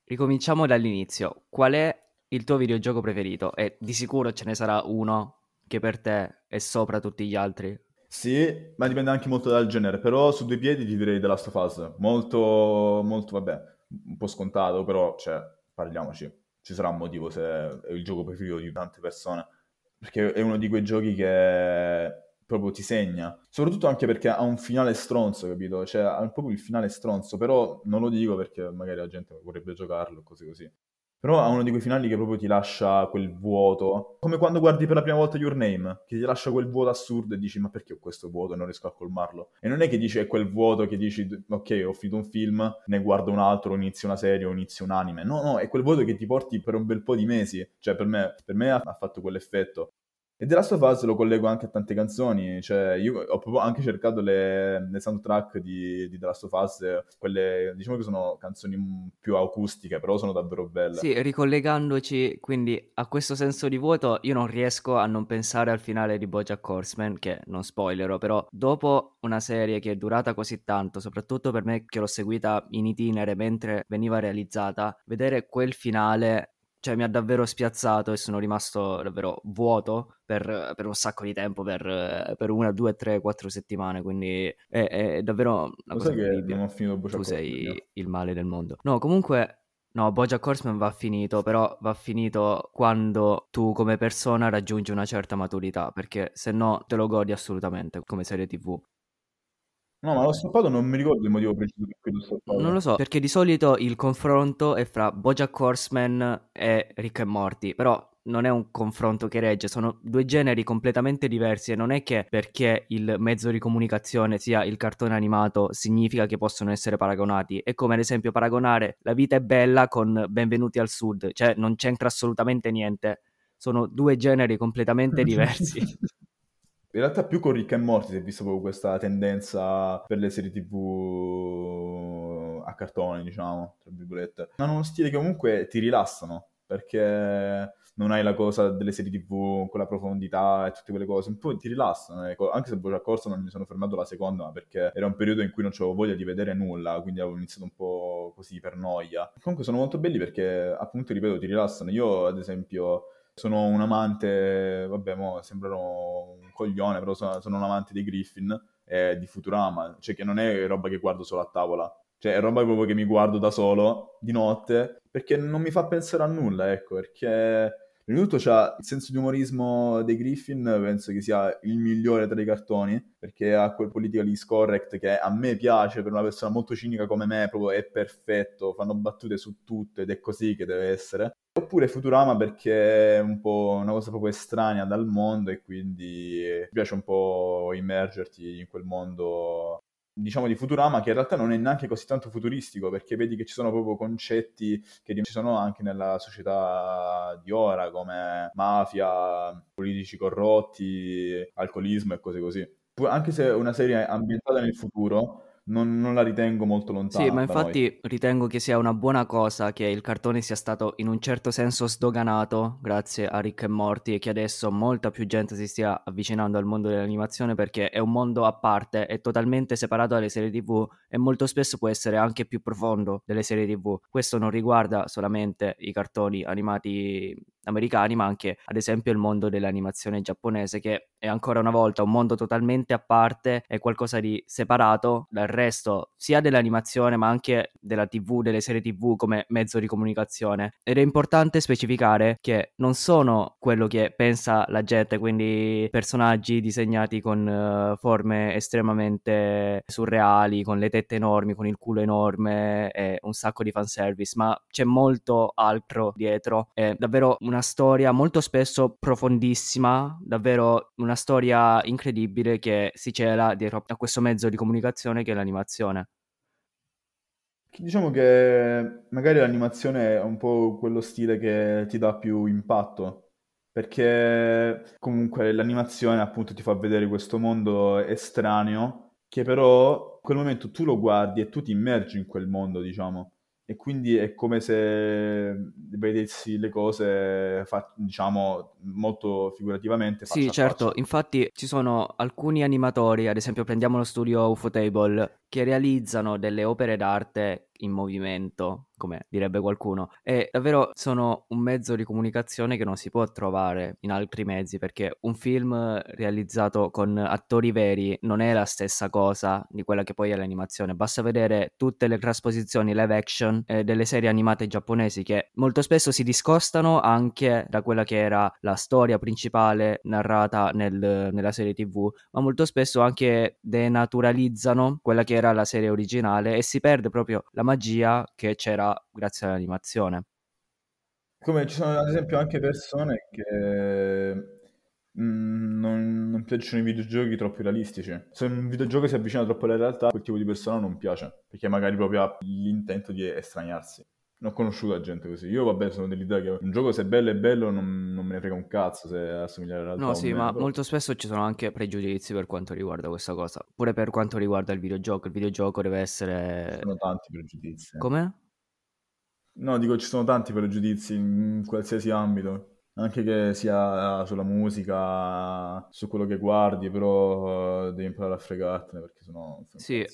Ricominciamo dall'inizio. Qual è il tuo videogioco preferito? E di sicuro ce ne sarà uno che per te è sopra tutti gli altri. Sì, ma dipende anche molto dal genere, però su due piedi ti direi The Last of Us, molto, molto, vabbè, un po' scontato, però, cioè, parliamoci, ci sarà un motivo se è il gioco preferito di tante persone, perché è uno di quei giochi che proprio ti segna, soprattutto anche perché ha un finale stronzo, capito? Cioè, ha proprio il finale stronzo, però non lo dico perché magari la gente vorrebbe giocarlo, così così. Però ha uno di quei finali che proprio ti lascia quel vuoto. Come quando guardi per la prima volta Your Name, che ti lascia quel vuoto assurdo e dici: Ma perché ho questo vuoto e non riesco a colmarlo? E non è che dici è quel vuoto che dici: Ok, ho finito un film, ne guardo un altro, inizio una serie o inizio un anime. No, no, è quel vuoto che ti porti per un bel po' di mesi. Cioè, per me, per me ha fatto quell'effetto. E The Last of Us lo collego anche a tante canzoni, cioè io ho proprio anche cercato le, le soundtrack di, di The Last of Us, quelle diciamo che sono canzoni più acustiche, però sono davvero belle. Sì, ricollegandoci quindi a questo senso di vuoto, io non riesco a non pensare al finale di BoJack Horseman, che non spoilerò, però dopo una serie che è durata così tanto, soprattutto per me che l'ho seguita in itinere mentre veniva realizzata, vedere quel finale cioè mi ha davvero spiazzato e sono rimasto davvero vuoto per, per un sacco di tempo, per, per, una, due, tre, quattro settimane, quindi è, è davvero una Lo cosa incredibile. non ho finito Bojack Tu sei Horseman, il male del mondo. No, comunque, no, Bojack Horseman va finito, però va finito quando tu come persona raggiungi una certa maturità, perché se no te lo godi assolutamente come serie tv. No, ma l'ho stoppato, non mi ricordo il motivo preciso per cui l'ho stoppato. Non lo so, perché di solito il confronto è fra Bojack Horseman e Rick e Morty, però non è un confronto che regge, sono due generi completamente diversi e non è che perché il mezzo di comunicazione sia il cartone animato significa che possono essere paragonati. È come ad esempio paragonare La vita è bella con Benvenuti al Sud, cioè non c'entra assolutamente niente. Sono due generi completamente diversi. In realtà più con Rick e Morty si è visto proprio questa tendenza per le serie tv a cartone, diciamo, tra virgolette. Hanno uno stile che comunque ti rilassano, perché non hai la cosa delle serie tv con la profondità e tutte quelle cose, un po' ti rilassano, ecco. anche se Bojack Horseman non mi sono fermato la seconda, perché era un periodo in cui non avevo voglia di vedere nulla, quindi avevo iniziato un po' così per noia. Comunque sono molto belli perché, appunto, ripeto, ti rilassano. Io, ad esempio, sono un amante, vabbè, mo sembrano un coglione, però sono, sono un amante dei Griffin e di Futurama, cioè che non è roba che guardo solo a tavola, cioè è roba proprio che mi guardo da solo, di notte, perché non mi fa pensare a nulla, ecco, perché prima di tutto c'ha il senso di umorismo dei Griffin, penso che sia il migliore tra i cartoni, perché ha quel politically correct che a me piace, per una persona molto cinica come me, proprio è perfetto, fanno battute su tutto ed è così che deve essere. Oppure Futurama perché è un po' una cosa proprio estranea dal mondo e quindi mi piace un po' immergerti in quel mondo diciamo di Futurama che in realtà non è neanche così tanto futuristico perché vedi che ci sono proprio concetti che ci sono anche nella società di ora come mafia, politici corrotti, alcolismo e cose così. Anche se è una serie ambientata nel futuro, non, non, la ritengo molto lontana. Sì, ma infatti ritengo che sia una buona cosa che il cartone sia stato in un certo senso sdoganato grazie a Rick e Morty e che adesso molta più gente si stia avvicinando al mondo dell'animazione perché è un mondo a parte, è totalmente separato dalle serie tv e molto spesso può essere anche più profondo delle serie tv. Questo non riguarda solamente i cartoni animati americani, ma anche ad esempio il mondo dell'animazione giapponese, che è ancora una volta un mondo totalmente a parte, è qualcosa di separato dal resto, sia dell'animazione ma anche della TV, delle serie TV come mezzo di comunicazione. Ed è importante specificare che non sono quello che pensa la gente, quindi personaggi disegnati con uh, forme estremamente surreali, con le tette enormi, con il culo enorme e un sacco di fanservice, ma c'è molto altro dietro. È davvero una storia molto spesso profondissima, davvero una storia incredibile che si cela dietro a questo mezzo di comunicazione che è l'animazione. Diciamo che magari l'animazione è un po' quello stile che ti dà più impatto, perché comunque l'animazione appunto ti fa vedere questo mondo estraneo, che però in quel momento tu lo guardi e tu ti immergi in quel mondo, diciamo e quindi è come se vedessi le cose, fa- diciamo, molto figurativamente. Sì, certo, infatti ci sono alcuni animatori, ad esempio prendiamo lo studio Ufotable, che realizzano delle opere d'arte in movimento, come direbbe qualcuno, e davvero sono un mezzo di comunicazione che non si può trovare in altri mezzi, perché un film realizzato con attori veri non è la stessa cosa di quella che poi è l'animazione. Basta vedere tutte le trasposizioni live action eh, delle serie animate giapponesi che molto spesso si discostano anche da quella che era la storia principale narrata nel, nella serie TV, ma molto spesso anche denaturalizzano quella che era la serie originale e si perde proprio la magia che c'era grazie all'animazione. Come ci sono ad esempio anche persone che mm, non, non, piacciono i videogiochi troppo realistici. Se un videogioco si avvicina troppo alla realtà, quel tipo di persona non piace, perché magari proprio ha l'intento di estraniarsi. Non ho conosciuto gente così. Io, vabbè, sono dell'idea che un gioco, se è bello, è bello, non, non me ne frega un cazzo se assomiglia alla realtà. No, sì, ma però. molto spesso ci sono anche pregiudizi per quanto riguarda questa cosa. Pure per quanto riguarda il videogioco. Il videogioco deve essere. Ci sono tanti pregiudizi. Come? No, dico, ci sono tanti pregiudizi in qualsiasi ambito. Anche che sia sulla musica, su quello che guardi, però uh, devi imparare a fregartene perché sennò... Sì.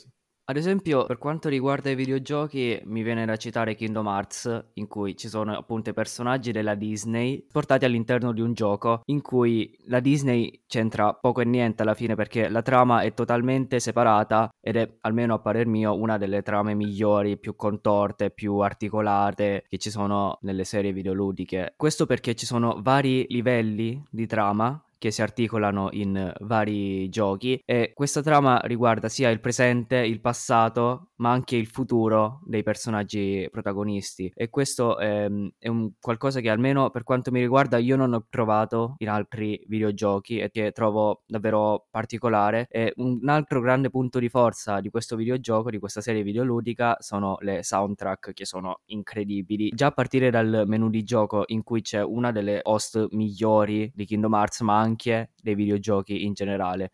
Ad esempio, per quanto riguarda i videogiochi, mi viene da citare Kingdom Hearts, in cui ci sono appunto i personaggi della Disney portati all'interno di un gioco in cui la Disney c'entra poco e niente alla fine perché la trama è totalmente separata ed è, almeno a parer mio, una delle trame migliori, più contorte, più articolate che ci sono nelle serie videoludiche. Questo perché ci sono vari livelli di trama che si articolano in vari giochi. E questa trama riguarda sia il presente, il passato, ma anche il futuro dei personaggi protagonisti. E questo è, ehm, è un qualcosa che almeno per quanto mi riguarda io non ho trovato in altri videogiochi e che trovo davvero particolare. E un altro grande punto di forza di questo videogioco, di questa serie videoludica sono le soundtrack che sono incredibili. Già a partire dal menu di gioco in cui c'è una delle host migliori di Kingdom Hearts ma anche dei videogiochi in generale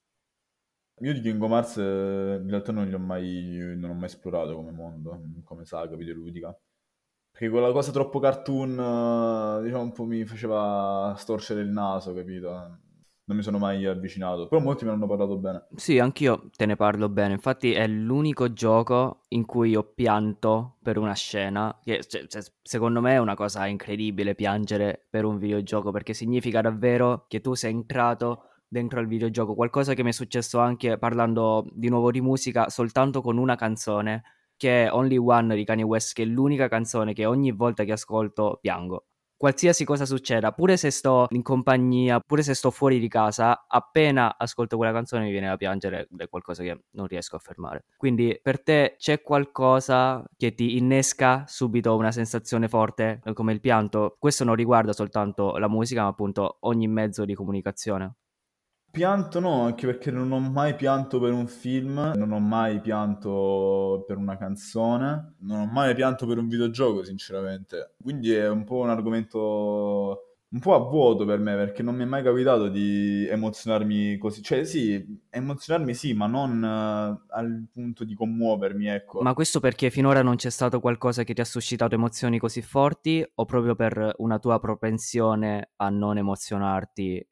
io di Kingdom Hearts eh, in realtà non li ho mai, non ho mai esplorato come mondo, come saga videoludica. Perché quella cosa troppo cartoon, eh, diciamo, un po' mi faceva storcere il naso, capito? Non mi sono mai avvicinato. Però molti mi hanno parlato bene. Sì, anch'io te ne parlo bene. Infatti è l'unico gioco in cui ho pianto per una scena. Che cioè, cioè, secondo me è una cosa incredibile piangere per un videogioco. Perché significa davvero che tu sei entrato dentro al videogioco, qualcosa che mi è successo anche parlando di nuovo di musica soltanto con una canzone che è Only One di Kanye West, che è l'unica canzone che ogni volta che ascolto piango. Qualsiasi cosa succeda, pure se sto in compagnia, pure se sto fuori di casa, appena ascolto quella canzone mi viene da piangere, è qualcosa che non riesco a fermare. Quindi per te c'è qualcosa che ti innesca subito una sensazione forte come il pianto? Questo non riguarda soltanto la musica, ma appunto ogni mezzo di comunicazione. Pianto no, anche perché non ho mai pianto per un film, non ho mai pianto per una canzone, non ho mai pianto per un videogioco, sinceramente. Quindi è un po' un argomento un po' a vuoto per me, perché non mi è mai capitato di emozionarmi così. Cioè, sì, emozionarmi sì, ma non uh, al punto di commuovermi, ecco. Ma questo perché finora non c'è stato qualcosa che ti ha suscitato emozioni così forti o proprio per una tua propensione a non emozionarti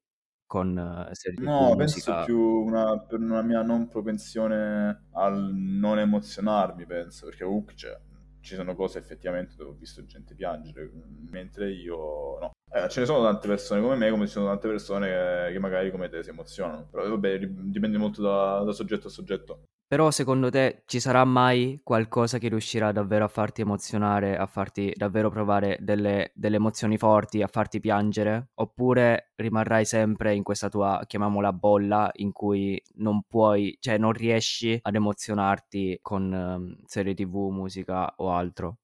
con uh, serie No, penso più una, per una mia non propensione al non emozionarmi, penso, perché comunque c'è, ci sono cose effettivamente dove ho visto gente piangere, mentre io no. Eh, ce ne sono tante persone come me, come ci sono tante persone che, che magari come te si emozionano. Però vabbè, dipende molto da, da soggetto a soggetto. Però secondo te ci sarà mai qualcosa che riuscirà davvero a farti emozionare, a farti davvero provare delle, delle emozioni forti, a farti piangere? Oppure rimarrai sempre in questa tua, chiamiamola bolla, in cui non puoi, cioè non riesci ad emozionarti con um, serie tv, musica o altro?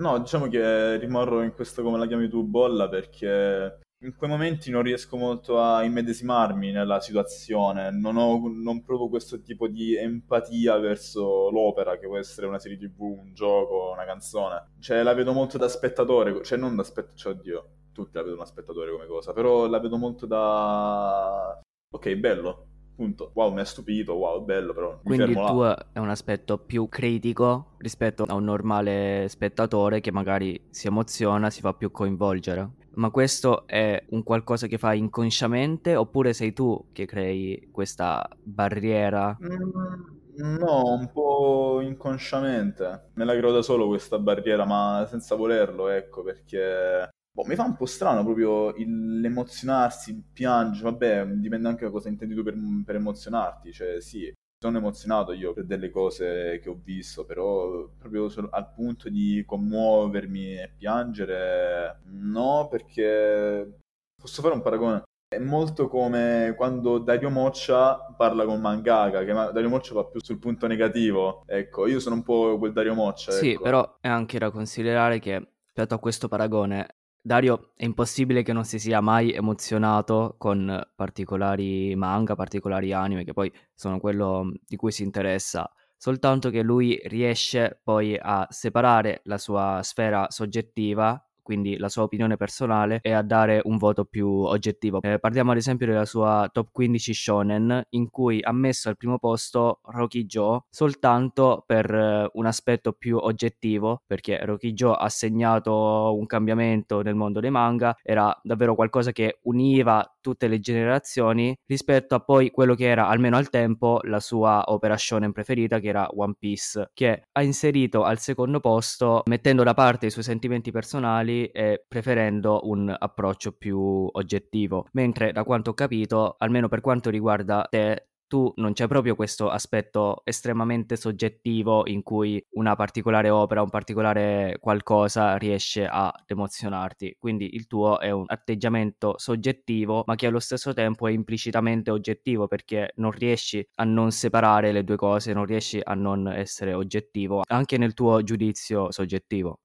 No, diciamo che rimarrò in questa, come la chiami tu, bolla perché in quei momenti non riesco molto a immedesimarmi nella situazione, non, ho, non provo questo tipo di empatia verso l'opera, che può essere una serie tv, un gioco, una canzone. Cioè la vedo molto da spettatore, cioè non da spettatore, cioè oddio, tutti la vedono da spettatore come cosa, però la vedo molto da... Ok, bello, punto. Wow, mi ha stupito, wow, bello però. Quindi il tuo là. è un aspetto più critico rispetto a un normale spettatore che magari si emoziona, si fa più coinvolgere. Ma questo è un qualcosa che fai inconsciamente oppure sei tu che crei questa barriera? Mm, no, un po' inconsciamente. Me la creo da solo questa barriera, ma senza volerlo, ecco, perché boh, mi fa un po' strano proprio il- l'emozionarsi, il piangere, vabbè, dipende anche da cosa intendi tu per, per emozionarti, cioè sì, sono emozionato io per delle cose che ho visto, però proprio al punto di commuovermi e piangere, no, perché posso fare un paragone. È molto come quando Dario Moccia parla con Mangaka, che Dario Moccia va più sul punto negativo. Ecco, io sono un po' quel Dario Moccia. Sì, ecco. però è anche da considerare che rispetto a questo paragone Dario, è impossibile che non si sia mai emozionato con particolari manga, particolari anime, che poi sono quello di cui si interessa, soltanto che lui riesce poi a separare la sua sfera soggettiva quindi la sua opinione personale, e a dare un voto più oggettivo. Eh, parliamo ad esempio della sua top 15 shonen, in cui ha messo al primo posto Rocky Joe soltanto per eh, un aspetto più oggettivo, perché Rocky Joe ha segnato un cambiamento nel mondo dei manga, era davvero qualcosa che univa tutte le generazioni rispetto a poi quello che era almeno al tempo la sua opera shonen preferita che era One Piece che ha inserito al secondo posto mettendo da parte i suoi sentimenti personali e preferendo un approccio più oggettivo. Mentre da quanto ho capito, almeno per quanto riguarda te, tu non c'è proprio questo aspetto estremamente soggettivo in cui una particolare opera, un particolare qualcosa riesce ad emozionarti. Quindi il tuo è un atteggiamento soggettivo, ma che allo stesso tempo è implicitamente oggettivo perché non riesci a non separare le due cose, non riesci a non essere oggettivo anche nel tuo giudizio soggettivo.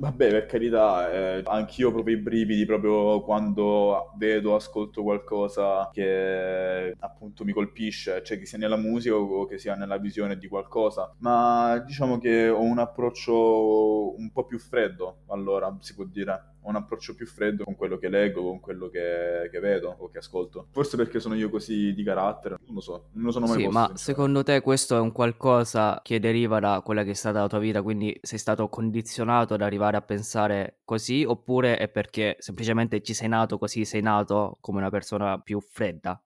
Vabbè, per carità, eh, anch'io proprio i brividi proprio quando vedo, ascolto qualcosa che appunto mi colpisce, cioè che sia nella musica o che sia nella visione di qualcosa, ma diciamo che ho un approccio un po' più freddo, allora si può dire ho un approccio più freddo con quello che leggo, con quello che, che, vedo o che ascolto. Forse perché sono io così di carattere, non lo so, non lo sono mai sì, posto. Ma secondo te questo è un qualcosa che deriva da quella che è stata la tua vita, quindi sei stato condizionato ad arrivare a pensare così, oppure è perché semplicemente ci sei nato così, sei nato come una persona più fredda?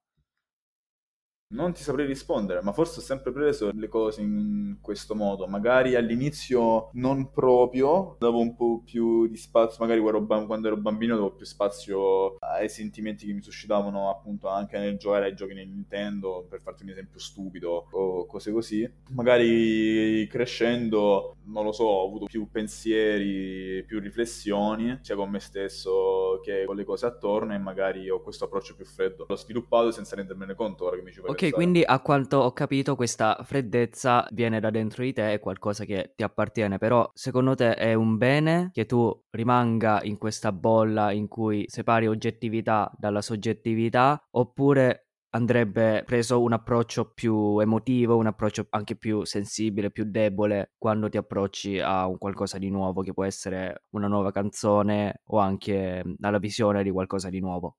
Non ti saprei rispondere, ma forse ho sempre preso le cose in questo modo. Magari all'inizio non proprio, davo un po' più di spazio, magari quando ero bambino davo più spazio ai sentimenti che mi suscitavano appunto anche nel giocare ai giochi nel Nintendo, per farti un esempio stupido o cose così. Magari crescendo, non lo so, ho avuto più pensieri, più riflessioni, sia con me stesso che con le cose attorno e magari ho questo approccio più freddo. L'ho sviluppato senza rendermene conto ora che mi ci Ok, quindi a quanto ho capito questa freddezza viene da dentro di te, è qualcosa che ti appartiene, però secondo te è un bene che tu rimanga in questa bolla in cui separi oggettività dalla soggettività oppure andrebbe preso un approccio più emotivo, un approccio anche più sensibile, più debole quando ti approcci a un qualcosa di nuovo che può essere una nuova canzone o anche alla visione di qualcosa di nuovo?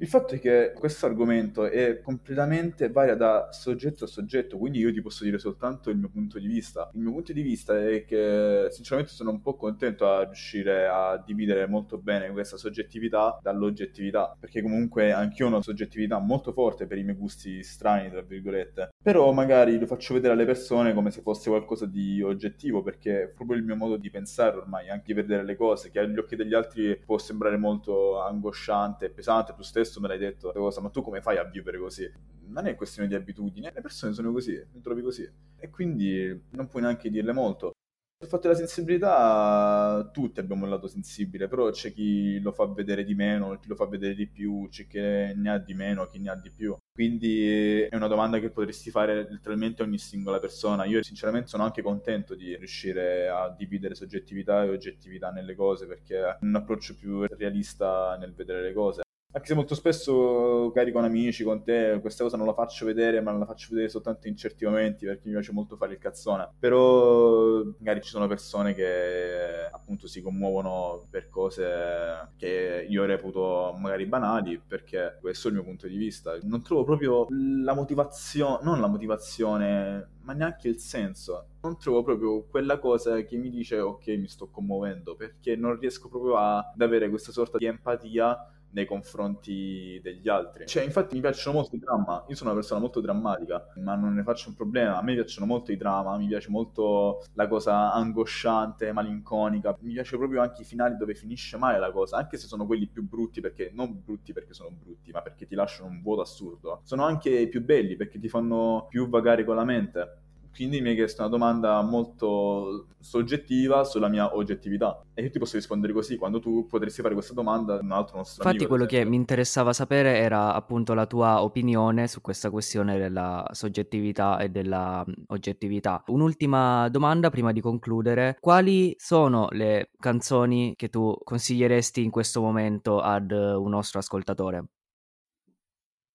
Il fatto è che questo argomento è completamente varia da soggetto a soggetto, quindi io ti posso dire soltanto il mio punto di vista. Il mio punto di vista è che sinceramente sono un po' contento a riuscire a dividere molto bene questa soggettività dall'oggettività, perché comunque anch'io ho una soggettività molto forte per i miei gusti strani, tra virgolette. Però magari lo faccio vedere alle persone come se fosse qualcosa di oggettivo, perché è proprio il mio modo di pensare ormai, anche di vedere le cose, che agli occhi degli altri può sembrare molto angosciante e pesante, tu stesso stesso me l'hai detto cosa, ma tu come fai a vivere così? Non è questione di abitudini, le persone sono così, mi trovi così. E quindi non puoi neanche dirle molto. Il fatto della sensibilità, tutti abbiamo un lato sensibile, però c'è chi lo fa vedere di meno, chi lo fa vedere di più, c'è chi ne ha di meno, chi ne ha di più. Quindi è una domanda che potresti fare letteralmente a ogni singola persona. Io sinceramente sono anche contento di riuscire a dividere soggettività e oggettività nelle cose perché è un approccio più realista nel vedere le cose. Anche se molto spesso cari con amici, con te, questa cosa non la faccio vedere, ma la faccio vedere soltanto in certi momenti perché mi piace molto fare il cazzone. Però magari ci sono persone che appunto si commuovono per cose che io reputo magari banali perché questo è il mio punto di vista. Non trovo proprio la motivazione, non la motivazione, ma neanche il senso. Non trovo proprio quella cosa che mi dice ok mi sto commuovendo perché non riesco proprio ad avere questa sorta di empatia nei confronti degli altri. Cioè, infatti mi piacciono molto i dramma, io sono una persona molto drammatica, ma non ne faccio un problema, a me piacciono molto i dramma, mi piace molto la cosa angosciante, malinconica, mi piace proprio anche i finali dove finisce male la cosa, anche se sono quelli più brutti, perché non brutti perché sono brutti, ma perché ti lasciano un vuoto assurdo. Sono anche più belli perché ti fanno più vagare con la mente. Quindi mi hai chiesto una domanda molto soggettiva sulla mia oggettività. E io ti posso rispondere così, quando tu potresti fare questa domanda a un altro nostro Infatti amico, quello che mi interessava sapere era appunto la tua opinione su questa questione della soggettività e della oggettività. Un'ultima domanda prima di concludere. Quali sono le canzoni che tu consiglieresti in questo momento ad un nostro ascoltatore?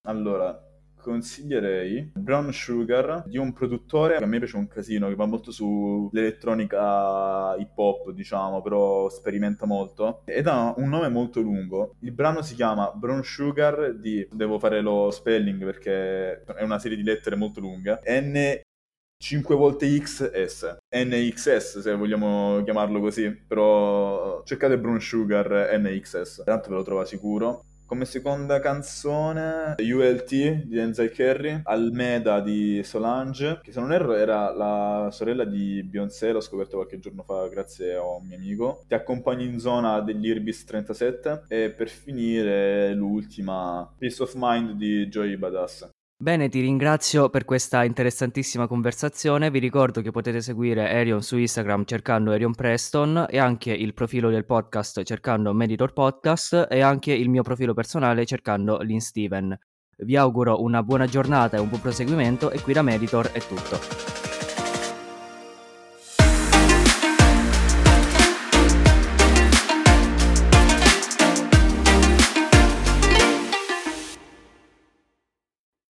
Allora, consiglierei Brown Sugar di un produttore che a me piace un casino, che va molto sull'elettronica hip hop, diciamo, però sperimenta molto. Ed ha un nome molto lungo. Il brano si chiama Brown Sugar di... devo fare lo spelling perché è una serie di lettere molto lunga. N 5 volte XS, NXS se vogliamo chiamarlo così, però cercate Brown Sugar NXS, tanto ve lo trova sicuro. Come seconda canzone ULT di Denzel Kerry, Almeda di Solange, che se non erro era la sorella di Beyoncé, l'ho scoperto qualche giorno fa grazie a un mio amico. Ti accompagno in zona degli Irbis 37 e per finire l'ultima Peace of Mind di Joy Badass. Bene, ti ringrazio per questa interessantissima conversazione. Vi ricordo che potete seguire Arion su Instagram cercando Arion Preston e anche il profilo del podcast cercando Meditor Podcast e anche il mio profilo personale cercando Lin Steven. Vi auguro una buona giornata e un buon proseguimento e qui da Meditor è tutto.